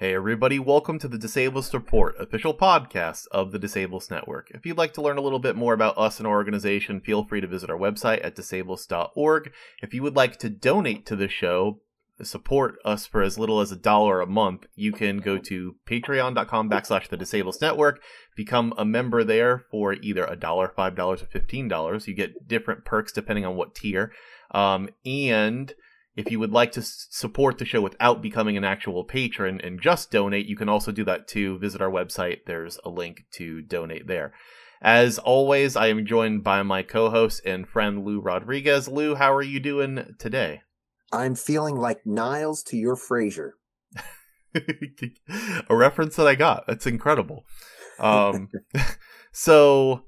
Hey, everybody, welcome to the Disableist Report, official podcast of the Disableist Network. If you'd like to learn a little bit more about us and our organization, feel free to visit our website at disableist.org. If you would like to donate to the show, support us for as little as a dollar a month, you can go to patreon.com backslash the Disableist Network, become a member there for either a dollar, five dollars, or fifteen dollars. You get different perks depending on what tier. Um, and if you would like to support the show without becoming an actual patron and just donate, you can also do that too. Visit our website. There's a link to donate there. As always, I am joined by my co-host and friend Lou Rodriguez. Lou, how are you doing today? I'm feeling like Niles to your Frasier. a reference that I got. That's incredible. Um, so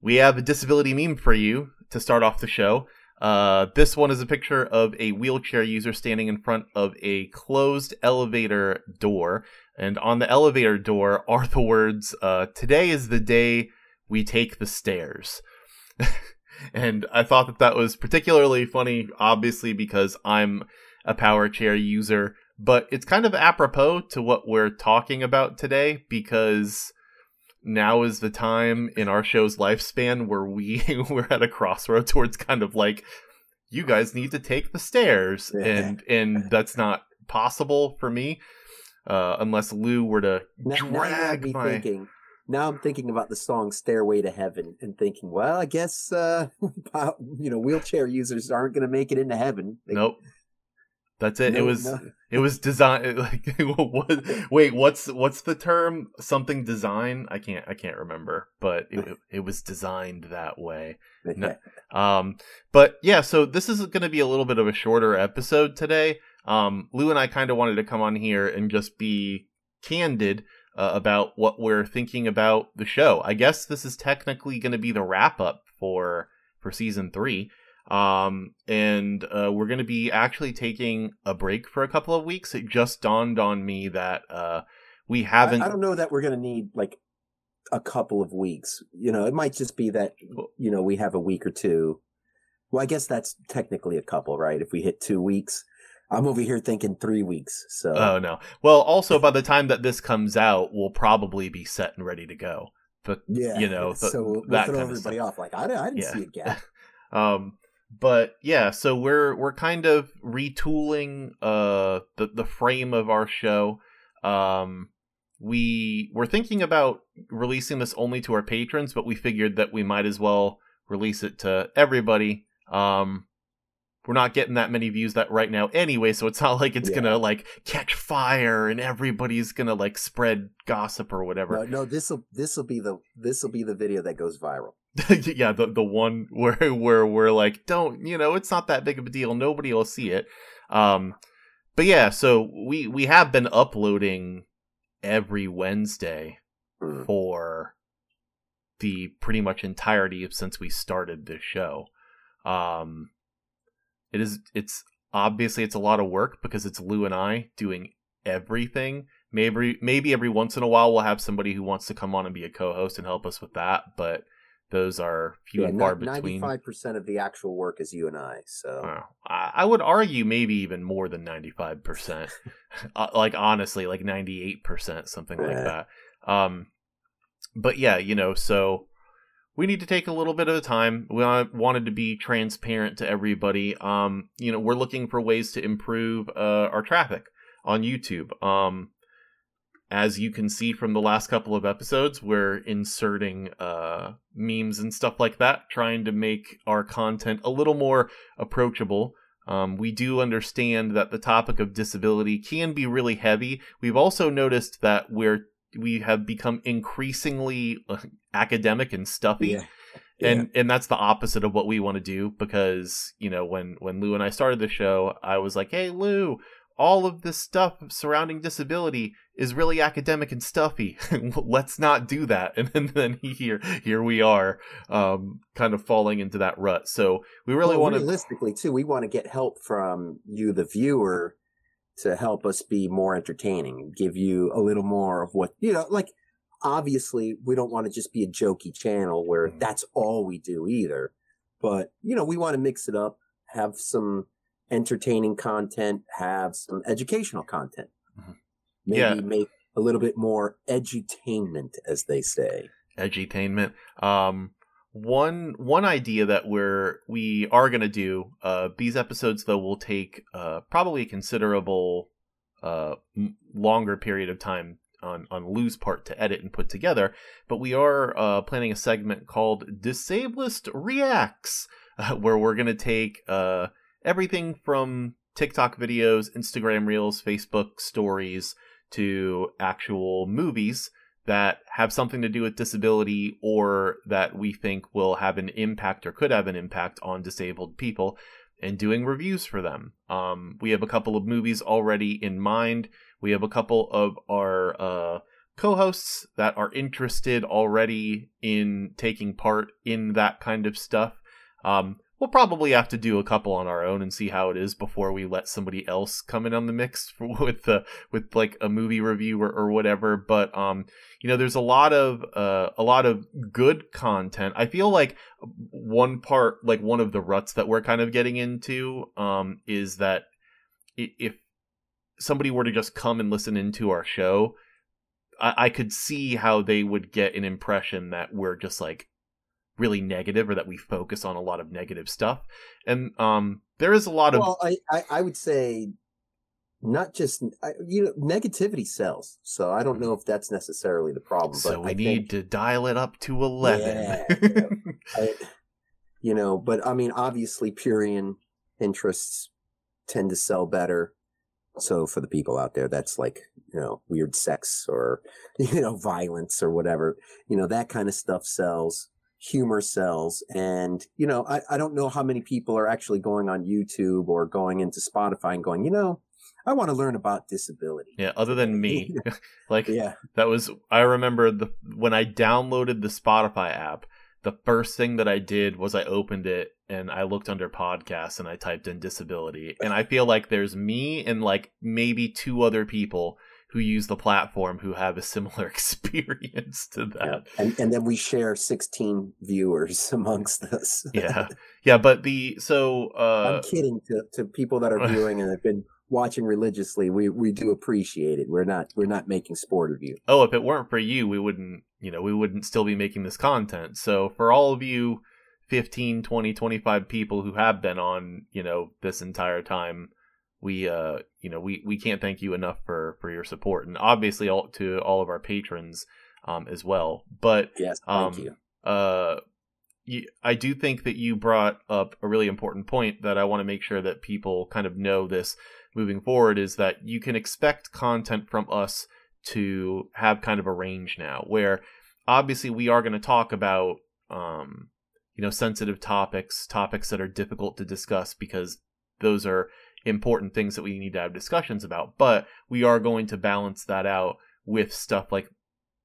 we have a disability meme for you to start off the show. Uh, this one is a picture of a wheelchair user standing in front of a closed elevator door. And on the elevator door are the words, uh, Today is the day we take the stairs. and I thought that that was particularly funny, obviously, because I'm a power chair user. But it's kind of apropos to what we're talking about today because now is the time in our show's lifespan where we we're at a crossroads towards kind of like you guys need to take the stairs and and that's not possible for me uh, unless Lou were to Now, now drag me my thinking. Now I'm thinking about the song "Stairway to Heaven" and thinking, well, I guess uh, you know wheelchair users aren't going to make it into heaven. They- nope that's it it was no- it was designed like what wait what's what's the term something design I can't I can't remember but it, it was designed that way No. Um, but yeah, so this is going to be a little bit of a shorter episode today. Um, Lou and I kind of wanted to come on here and just be candid uh, about what we're thinking about the show. I guess this is technically going to be the wrap up for for season three. Um, and uh, we're going to be actually taking a break for a couple of weeks. It just dawned on me that uh, we haven't. I, I don't know that we're going to need like a couple of weeks. You know, it might just be that you know we have a week or two. Well, I guess that's technically a couple, right? If we hit two weeks, I'm over here thinking three weeks. So Oh no. Well, also by the time that this comes out, we'll probably be set and ready to go. But yeah, you know, so we'll, that throw everybody off. Like I, didn't- I didn't Yeah. see a gap. um but yeah, so we're we're kind of retooling uh the the frame of our show. Um we we're thinking about releasing this only to our patrons, but we figured that we might as well release it to everybody. Um we're not getting that many views that right now anyway, so it's not like it's Yeah. gonna like catch fire and everybody's gonna like spread gossip or whatever. No, no, this will this will be the this will be the video that goes viral. yeah, the the one where where we're like, don't you know, it's not that big of a deal. Nobody will see it. Um, but yeah, so we we have been uploading every Wednesday Mm. for the pretty much entirety of since we started this show. Um, it is it's obviously it's a lot of work because it's Lou and I doing everything. Maybe maybe every once in a while we'll have somebody who wants to come on and be a co-host and help us with that, but those are few and far between. Ninety-five percent of the actual work is you and I. So I I would argue maybe even more than 95%. uh, like honestly, like 98%, something like that. Um but yeah, you know, so we need to take a little bit of time. We wanted to be transparent to everybody. Um you know, we're looking for ways to improve uh our traffic on YouTube. Um as you can see from the last couple of episodes, we're inserting uh, memes and stuff like that, trying to make our content a little more approachable. Um, we do understand that the topic of disability can be really heavy. We've also noticed that we're we have become increasingly uh, academic and stuffy yeah, and and that's the opposite of what we want to do because you know when when Lou and I started the show, I was like, "Hey Lou, all of this stuff surrounding disability is really academic and stuffy. Let's not do that." And then, then here here we are, um, kind of falling into that rut. So we really Well, want to. realistically too. We want to get help from you, the viewer, to help us be more entertaining, give you a little more of what you know. Like, obviously, we don't want to just be a jokey channel where Mhm. that's all we do either. But you know, we want to mix it up, have some entertaining content, have some educational content. maybe Yeah. make a little bit more edutainment, as they say. edutainment. Um, one one idea that we're we are gonna do. Uh, these episodes though will take uh probably a considerable uh m- longer period of time on on Lou's part to edit and put together. But we are uh planning a segment called Disableist Reacts, uh, where we're gonna take uh everything from TikTok videos, Instagram Reels, Facebook stories to actual movies that have something to do with disability or that we think will have an impact or could have an impact on disabled people and doing reviews for them. Um, we have a couple of movies already in mind. We have a couple of our uh, co hosts that are interested already in taking part in that kind of stuff. Um, we'll probably have to do a couple on our own and see how it is before we let somebody else come in on the mix with the with like a movie review or, or whatever. But um, you know, there's a lot of uh, a lot of good content. I feel like one part, like one of the ruts that we're kind of getting into, um, is that if somebody were to just come and listen into our show, I could see how they would get an impression that we're just like really negative or that we focus on a lot of negative stuff. And um, there is a lot of Well, I, I, I would say not just I, you know negativity sells, so I don't know if that's necessarily the problem. so we I need think, to dial it up to eleven. I, you know, but I mean, obviously, prurient interests tend to sell better. So for the people out there, that's like you know weird sex or you know violence or whatever. You know that kind of stuff sells. Humor sells, and you know I, I don't know how many people are actually going on YouTube or going into Spotify and going, you know, I want to learn about disability. yeah, other than me, like Yeah, That was I remember the when I downloaded the Spotify app, the first thing that I did was I opened it and I looked under podcasts and I typed in disability. And I feel like there's me and like maybe two other people who use the platform who have a similar experience to yeah. that. and and then we share sixteen viewers amongst us. Yeah. Yeah, but the so uh I'm kidding to, to people that are viewing and have been watching religiously. We we do appreciate it. We're not we're not making sport of you. oh, if it weren't for you, we wouldn't, you know, we wouldn't still be making this content. So for all of you 15, 20, 25 people who have been on, you know, this entire time, we uh, you know, we we can't thank you enough for for your support and obviously all to all of our patrons um as well. But Yes, thank Um, you. uh you, I do think that you brought up a really important point that I want to make sure that people kind of know this moving forward is that you can expect content from us to have kind of a range now where obviously we are going to talk about um you know sensitive topics topics that are difficult to discuss because those are important things that we need to have discussions about but we are going to balance that out with stuff like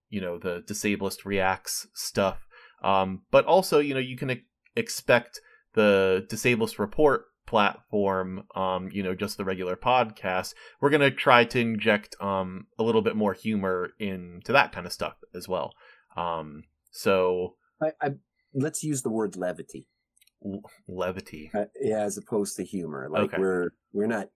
you know the disableist reacts stuff um, but also, you know, you can expect the Disableist Report platform, um, you know, just the regular podcast. We're gonna try to inject um, a little bit more humor into that kind of stuff as well. Um, so I, I let's use the word levity. Levity. Uh, yeah, as opposed to humor. Like Okay. we're we're not.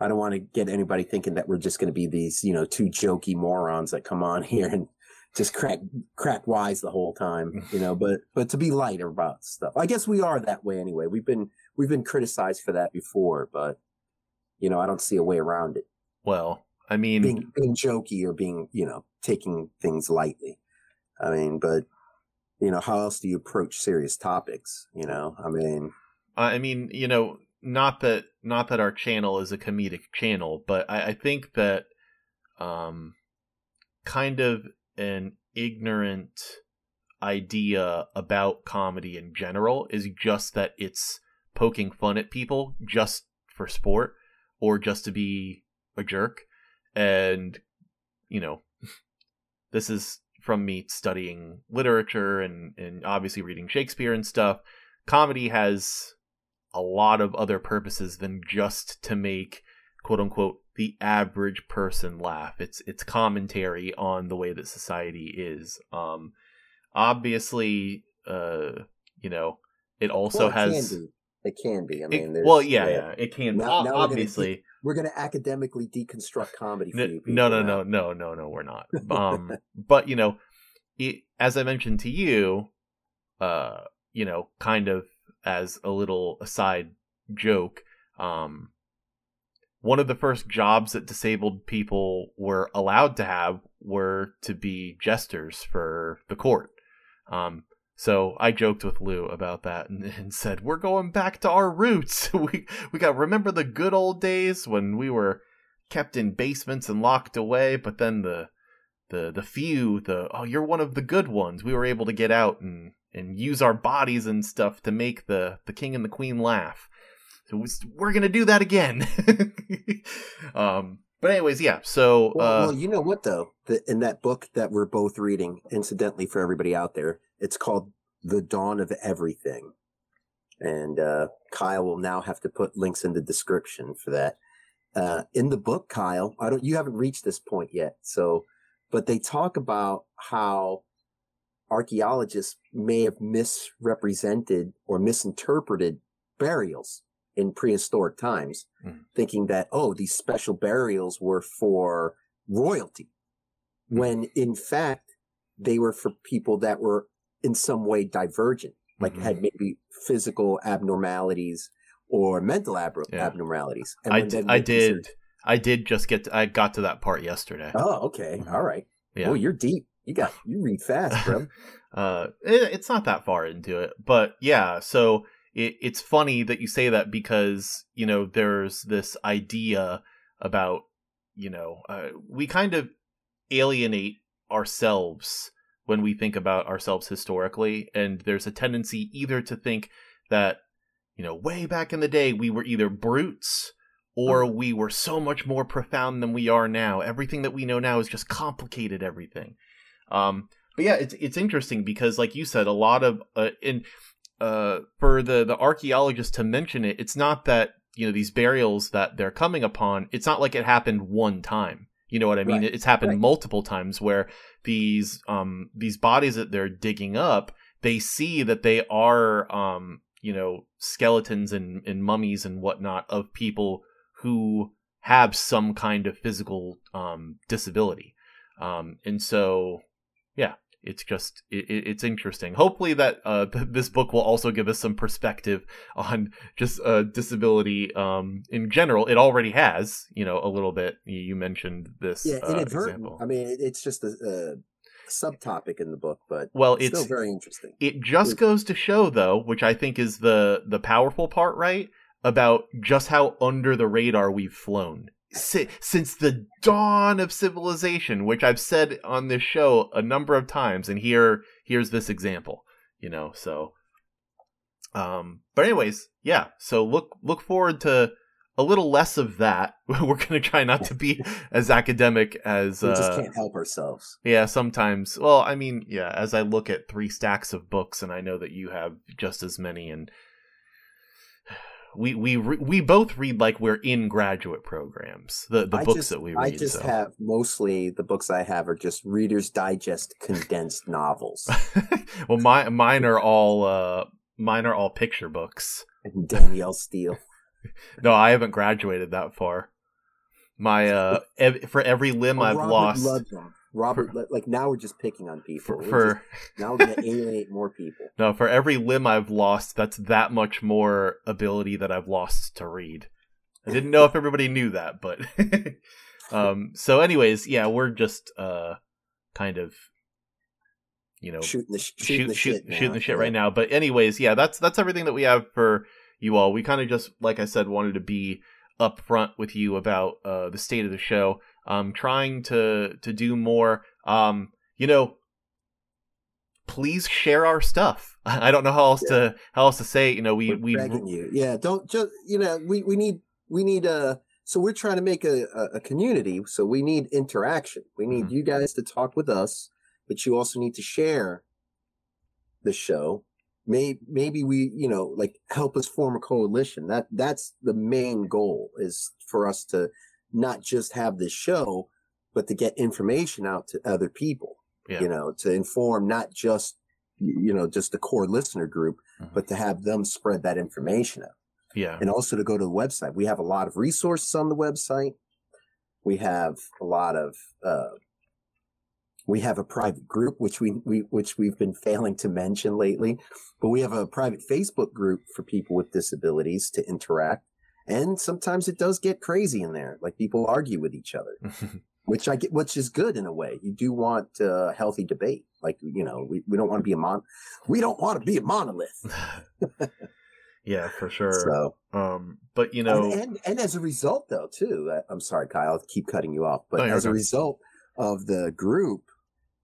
I don't want to get anybody thinking that we're just going to be these, you know, two jokey morons that come on here and just crack crack wise the whole time, you know. But but to be light about stuff, I guess we are that way anyway. We've been we've been criticized for that before, but you know, I don't see a way around it. Well, I mean, Being being jokey or being you know taking things lightly. I mean, but you know, how else do you approach serious topics? You know, I mean, I mean, you know, not that not that our channel is a comedic channel, but I, I think that um kind of an ignorant idea about comedy in general is just that it's poking fun at people just for sport or just to be a jerk. And, you know, this is from me studying literature and, and obviously reading Shakespeare and stuff. Comedy has a lot of other purposes than just to make quote unquote the average person laugh. It's it's commentary on the way that society is. Um obviously uh you know it also well, it has. It can be. I mean, it, well, yeah, yeah, yeah, it can. Now, now obviously, we're going to academically deconstruct comedy for you. no, no, no, no, no, no, we're not. Um, but you know, it, as I mentioned to you, uh, you know, kind of as a little aside joke, um, one of the first jobs that disabled people were allowed to have were to be jesters for the court. Um, so I joked with Lou about that and, and, said, "We're going back to our roots. we we got remember the good old days when we were kept in basements and locked away, but then the the the few, the oh, you're one of the good ones. We were able to get out and and use our bodies and stuff to make the the king and the queen laugh. So we're gonna do that again. um, but anyways, yeah. So, well, uh, well, you know what though? The, in that book that we're both reading, incidentally for everybody out there, it's called "The Dawn of Everything," and uh, Kyle will now have to put links in the description for that. Uh, in the book, Kyle, I don't. You haven't reached this point yet, so, but they talk about how archaeologists may have misrepresented or misinterpreted burials in prehistoric times, mm. thinking that, oh, these special burials were for royalty, mm. when in fact, they were for people that were in some way divergent, like mm-hmm. had maybe physical abnormalities or mental ab- yeah. abnormalities. And I, d- I did. I did just get. To, I got to that part yesterday. Oh, okay, mm-hmm. all right. Yeah. Oh, you're deep. You got. You read fast, bro. uh, it, it's not that far into it, but yeah. So it, it's funny that you say that because you know there's this idea about you know uh, we kind of alienate ourselves when we think about ourselves historically and there's a tendency either to think that you know way back in the day we were either brutes or mm-hmm. we were so much more profound than we are now everything that we know now is just complicated everything um but yeah it's it's interesting because like you said a lot of uh, in uh, for the the archaeologists to mention it, it's not that you know these burials that they're coming upon. It's not like it happened one time. You know what I mean? Right. It's happened right. multiple times where these um these bodies that they're digging up, they see that they are um you know skeletons and, and mummies and whatnot of people who have some kind of physical um disability. Um and so yeah, it's just it, it's interesting. Hopefully that uh, this book will also give us some perspective on just uh, disability um, in general. It already has, you know, a little bit. You mentioned this. Yeah, uh, example. I mean, it's just a, a, subtopic in the book, but well, it's, still very interesting. It just goes to show, though, which I think is the the powerful part, right? About just how under the radar we've flown si- since the dawn of civilization, which I've said on this show a number of times, and here here's this example. You know, so um, but anyways, yeah. So look look forward to a little less of that. We're gonna try not to be as academic as we just uh, can't help ourselves. Yeah, sometimes. Well, I mean, yeah. As I look at three stacks of books, and I know that you have just as many, and we we we both read like we're in graduate programs. The the I books just, that we read. I just so. have mostly the books I have are just Reader's Digest condensed novels. well, my mine are all uh mine are all picture books. And Danielle Steel. no, I haven't graduated that far. My uh, ev- for every limb oh, I've Robert lost. Robert, like now we're just picking on people. For, for just, now we're gonna alienate more people. No, for every limb I've lost, that's that much more ability that I've lost to read. I didn't know if everybody knew that, but um. So, anyways, yeah, we're just uh, kind of you know shooting the, shooting shoot, the shoot, shooting the shit right now. But anyways, yeah, that's that's everything that we have for you all. We kind of just, like I said, wanted to be upfront with you about uh, the state of the show um, trying to to do more. Um, you know, please share our stuff. I don't know how else yeah. to how else to say it. You know, we we you. Yeah, don't just you know we we need we need a. so we're trying to make a, a, community. So we need interaction. We need mm-hmm. you guys to talk with us, but you also need to share the show. Maybe maybe we you know like help us form a coalition. That that's the main goal is for us to not just have this show, but to get information out to other people, yeah. you know, to inform not just you know just the core listener group, Mhm. but to have them spread that information out, Yeah. and also to go to the website. We have a lot of resources on the website. We have a lot of. Uh, we have a private group which we, we which we've been failing to mention lately, but we have a private Facebook group for people with disabilities to interact. And sometimes it does get crazy in there. Like people argue with each other which I get, which is good in a way. You do want uh, healthy debate. Like you know, we, we don't want to be a mon, we don't want to be a monolith. yeah, for sure. So um, but you know, and, and and as a result, though, too. uh, I'm sorry, Kyle, I'll keep cutting you off, but No, as a result of the group,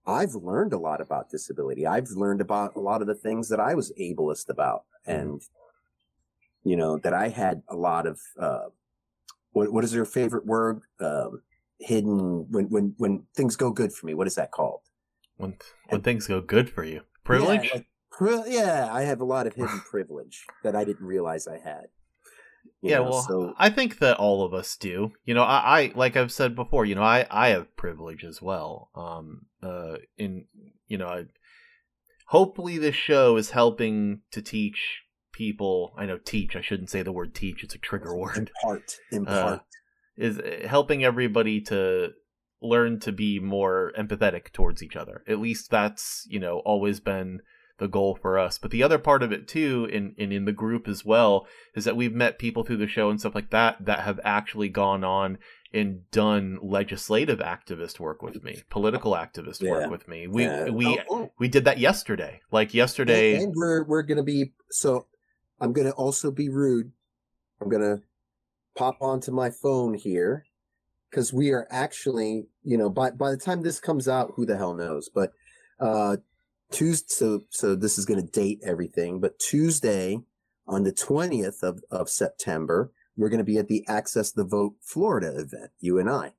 I've learned a lot about disability. I've learned about a lot of the things that I was ableist about, Mm-hmm. and you know that I had a lot of uh, what what is your favorite word? Um, hidden when when when things go good for me. What is that called? when when things go good for you, privilege. Yeah, like, pri- yeah, I have a lot of hidden privilege that I didn't realize I had. You yeah, know, well, so I think that all of us do. You know, I, I like I've said before. You know, I I have privilege as well. Um, uh, in you know, I, hopefully this show is helping to teach people. I know teach. I shouldn't say the word teach. It's a trigger word. impart, Uh, impart. is uh, helping everybody to learn to be more empathetic towards each other. At least that's, you know, always been the goal for us. But the other part of it too, in, in in the group as well, is that we've met people through the show and stuff like that that have actually gone on and done legislative activist work with me, political activist Yeah. work with me. We Yeah. we Oh, oh. we did that yesterday. Like yesterday. and, and we're we're gonna be so. I'm gonna also be rude. I'm gonna pop onto my phone here because we are actually, you know, by by the time this comes out, who the hell knows? But uh Tuesday, so so this is gonna date everything. But Tuesday, on the twentieth of of September, we're gonna be at the Access the Vote Florida event. You and I.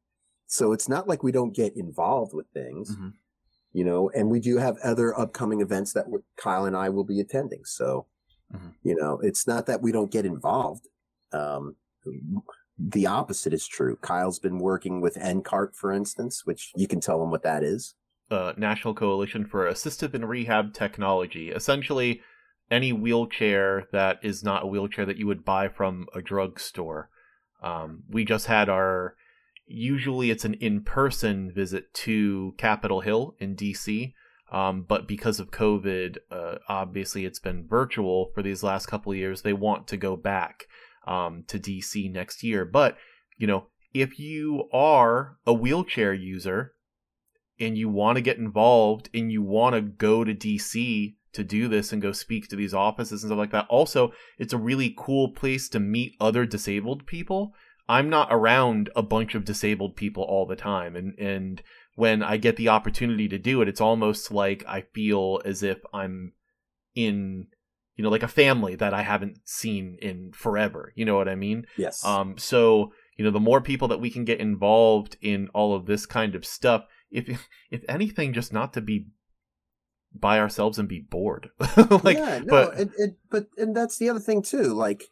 So it's not like we don't get involved with things Mhm. you know, and we do have other upcoming events that Kyle and I will be attending. So, Mhm. you know, it's not that we don't get involved. Um, the opposite is true. Kyle's been working with NCART, for instance, which you can tell him what that is. uh, National Coalition for Assistive and Rehab Technology. Essentially, any wheelchair that is not a wheelchair that you would buy from a drugstore. Um, we just had our. Usually, it's an in-person visit to Capitol Hill in DC, um, but because of COVID, uh, obviously it's been virtual for these last couple of years. They want to go back um, to DC next year, but you know, if you are a wheelchair user and you want to get involved and you want to go to DC to do this and go speak to these offices and stuff like that. Also, it's a really cool place to meet other disabled people. I'm not around a bunch of disabled people all the time and and when I get the opportunity to do it, it's almost like I feel as if I'm in you know like a family that I haven't seen in forever. You know what I mean? Yes. Um, so you know, the more people that we can get involved in all of this kind of stuff, if if anything, just not to be by ourselves and be bored. like, yeah, no, but and, and, but, and that's the other thing too. Like,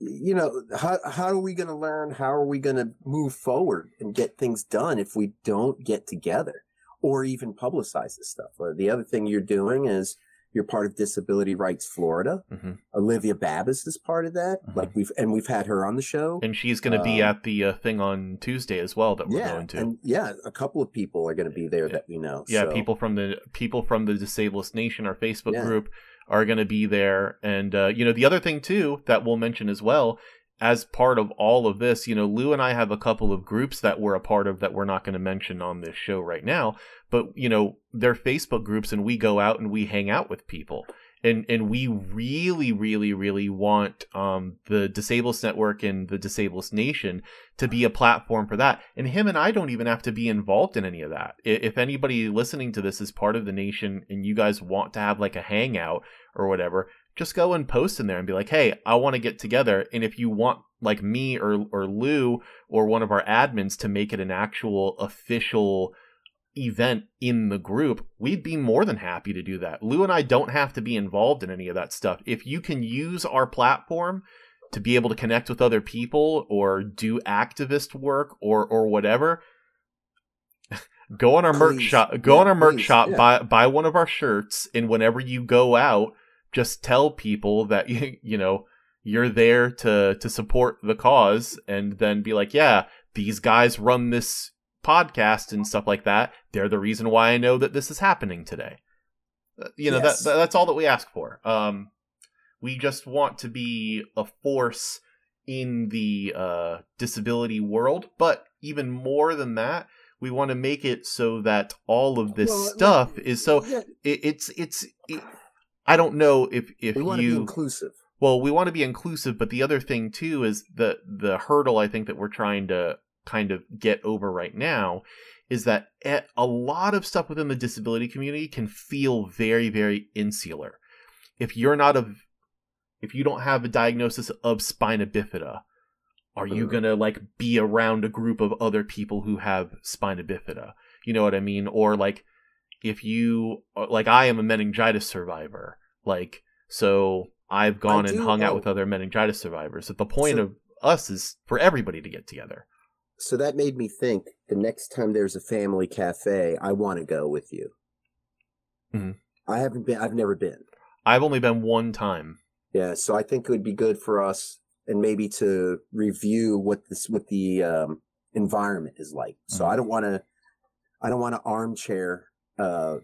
you know, how, how are we going to learn? How are we going to move forward and get things done if we don't get together or even publicize this stuff? Uh, the other thing you're doing is you're part of Disability Rights Florida. Mhm. Olivia Babis is part of that. Mhm. Like we've, and we've had her on the show. and she's going to be um, at the uh, thing on Tuesday as well that we're yeah. going to. And yeah, a couple of people are going to be there Yeah. that we know. yeah, So, people from the people from the Disableist Nation, our Facebook Yeah. group, are going to be there. And uh, you know, the other thing too that we'll mention as well, as part of all of this, you know, Lou and I have a couple of groups that we're a part of that we're not going to mention on this show right now. But you know, they're Facebook groups, and we go out and we hang out with people. And, and we really, really, really want um, the Disableist Network and the Disableist Nation to be a platform for that. And him and I don't even have to be involved in any of that. If anybody listening to this is part of the nation and you guys want to have like a hangout or whatever, just go and post in there and be like, "Hey, I want to get together." And if you want like me or or Lou or one of our admins to make it an actual official event in the group, we'd be more than happy to do that. Lou and I don't have to be involved in any of that stuff. If you can use our platform to be able to connect with other people or do activist work or or whatever go on our merch shop go Yeah, on our merch please. shop Yeah. buy buy one of our shirts and whenever you go out just tell people that you, you know you're there to to support the cause and then be like yeah these guys run this podcast and stuff like that they're the reason why i know that this is happening today Uh, you know Yes. that, that that's all that we ask for um we just want to be a force in the uh disability world but even more than that we want to make it so that all of this Well, stuff is so Yeah, it, it's it's it, i don't know if if we want to be you inclusive. well we want to be inclusive but the other thing too is the the hurdle i think that we're trying to kind of get over right now is that a a lot of stuff within the disability community can feel very very insular if you're not a if you don't have a diagnosis of spina bifida are you Mhm. gonna like be around a group of other people who have spina bifida you know what i mean or like if you like i am a meningitis survivor like so i've gone and do- hung out oh. with other meningitis survivors but the point So- of us is for everybody to get together So that made me think the next time there's a family cafe, I want to go with you. Mhm. I haven't been. I've never been. i've only been one time Yeah, so I think it would be good for us and maybe to review what this what the um, environment is like. So Mhm. I don't want to I don't want to armchair uh,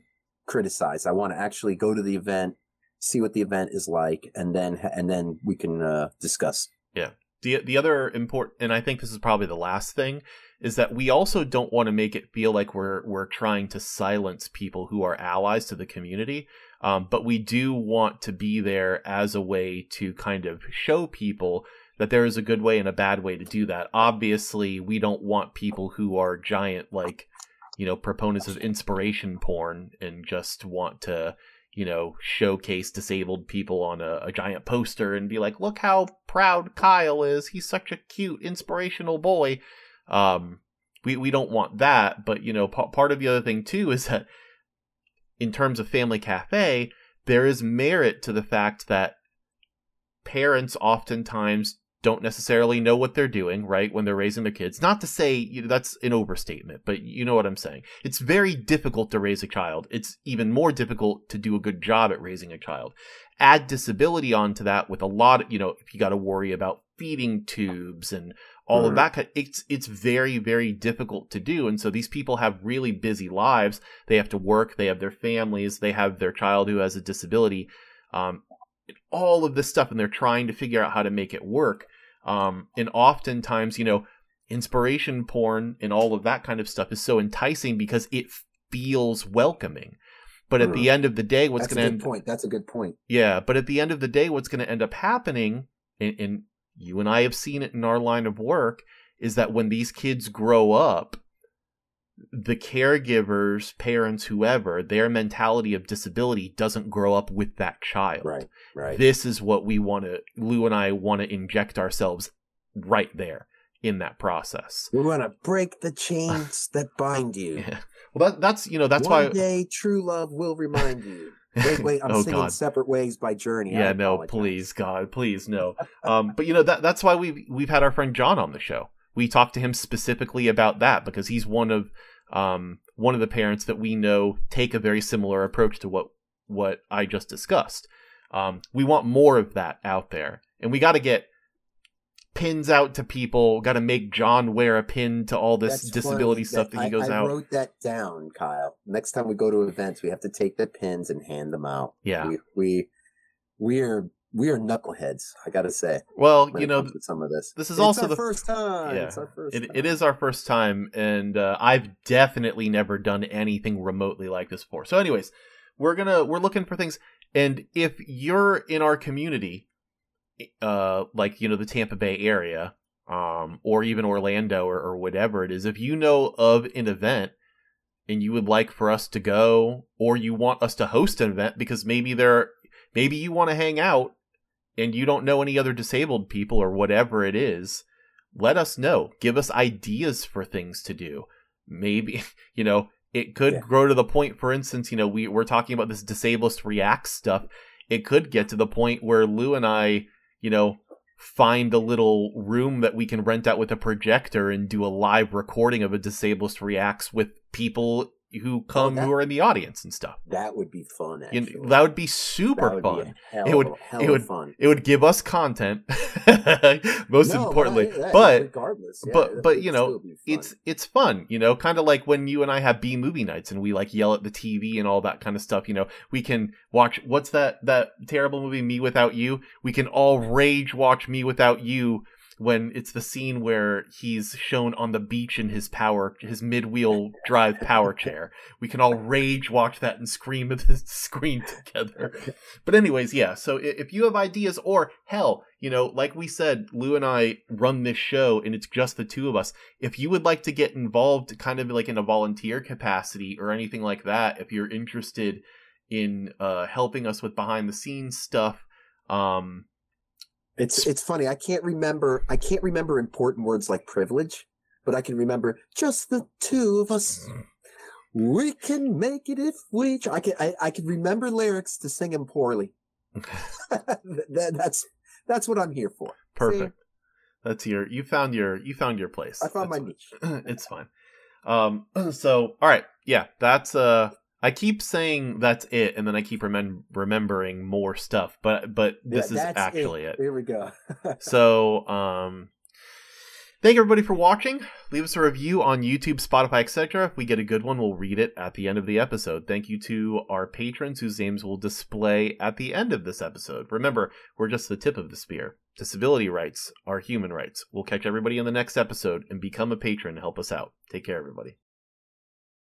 criticize. I want to actually go to the event, see what the event is like, and then and then we can uh, discuss. Yeah. The the other important and I think this is probably the last thing is that we also don't want to make it feel like we're we're trying to silence people who are allies to the community um, but we do want to be there as a way to kind of show people that there is a good way and a bad way to do that obviously we don't want people who are giant like you know proponents of inspiration porn and just want to you know, showcase disabled people on a, a giant poster and be like, look how proud Kyle is. He's such a cute, inspirational boy. Um, we, we don't want that. But, you know, p- part of the other thing, too, is that in terms of Family Cafe, there is merit to the fact that parents oftentimes don't necessarily know what they're doing, right, when they're raising their kids. Not to say you know, that's an overstatement, but you know what I'm saying. It's very difficult to raise a child. It's even more difficult to do a good job at raising a child. Add disability onto that with a lot of, you know, if you got to worry about feeding tubes and all of Mhm. that, kind- it's it's very very difficult to do. And so these people have really busy lives. They have to work. They have their families. They have their child who has a disability. Um, all of this stuff, and they're trying to figure out how to make it work. Um, and oftentimes, you know, inspiration porn and all of that kind of stuff is so enticing because it feels welcoming. But at the end of the day, what's going to end? point. That's a good point. Yeah, but at the end of the day, what's going to end up happening, in, and you and I have seen it in our line of work, is that when these kids grow up, the caregivers, parents, whoever, their mentality of disability doesn't grow up with that child. Right. Right. This is what we want to, Lou and I want to inject ourselves right there in that process. we want to break the chains that bind you. Yeah. Well, that, that's, you know, that's One why. day true love will remind you. Wait, wait, I'm oh, singing God. Separate Ways by Journey. Yeah no please god please no um but you know that that's why we've we've had our friend john on the show we talked to him specifically about that because he's one of um one of the parents that we know take a very similar approach to what what i just discussed um we want more of that out there and we got to get pins out to people got to make john wear a pin to all this That's disability funny. stuff that, he I- goes I out wrote that down, Kyle. Next time we go to events, we have to take the pins and hand them out. yeah We we we are we are knuckleheads. I gotta say. well you know some of this. this is It's also the first time. Yeah. It's our first. It, it is our first time, and uh, I've definitely never done anything remotely like this before. So, anyways, we're gonna we're looking for things, and if you're in our community, uh, like you know the Tampa Bay area, um, or even Orlando or, or whatever it is, if you know of an event and you would like for us to go, or you want us to host an event because maybe there, maybe you want to hang out and you don't know any other disabled people or whatever it is, let us know. Give us ideas for things to do. Maybe, you know, it could Yeah. grow to the point, for instance, you know, we, we're talking about this Disableist react stuff. It could get to the point where Lou and I, you know, find a little room that we can rent out with a projector and do a live recording of a Disableist Reacts with people who come that- who are in the audience and stuff. That would be fun. You know, that would be super would fun. Be hell, It would- it would- fun. It would give us content, most No, importantly. That- but regardless, yeah, but- but, you know, still be fun. it's it's fun, you know, kind of like when you and I have B movie nights and we like yell at the TV and all that kind of stuff. You know, we can watch what's that that terrible movie Me Without You. We can all rage watch Me Without You when it's the scene where he's shown on the beach in his power his mid wheel drive power chair. We can all rage watch that and scream at the screen together. But anyways, yeah. So if you have ideas, or hell, you know, like we said, Lou and I run this show, and it's just the two of us. If you would like to get involved, kind of like in a volunteer capacity or anything like that, if you're interested in uh, helping us with behind the scenes stuff, um, It's it's funny. I can't remember. I can't remember important words like privilege, but I can remember just the two of us. We can make it if we. Try. I can. I, I can remember lyrics to sing them poorly. That- that's that's what I'm here for. perfect. That's your you found your you found your place. I found my niche. it's fine. Um. So all right, yeah. That's uh. I keep saying that's it, and then I keep remem- remembering more stuff. But but this Yeah, is actually it. Here we go. So, um, thank everybody for watching. Leave us a review on YouTube, Spotify, etc. If we get a good one, we'll read it at the end of the episode. Thank you to our patrons whose names will display at the end of this episode. Remember, we're just the tip of the spear. Disability rights are human rights. We'll catch everybody in the next episode and become a patron to help us out. Take care, everybody.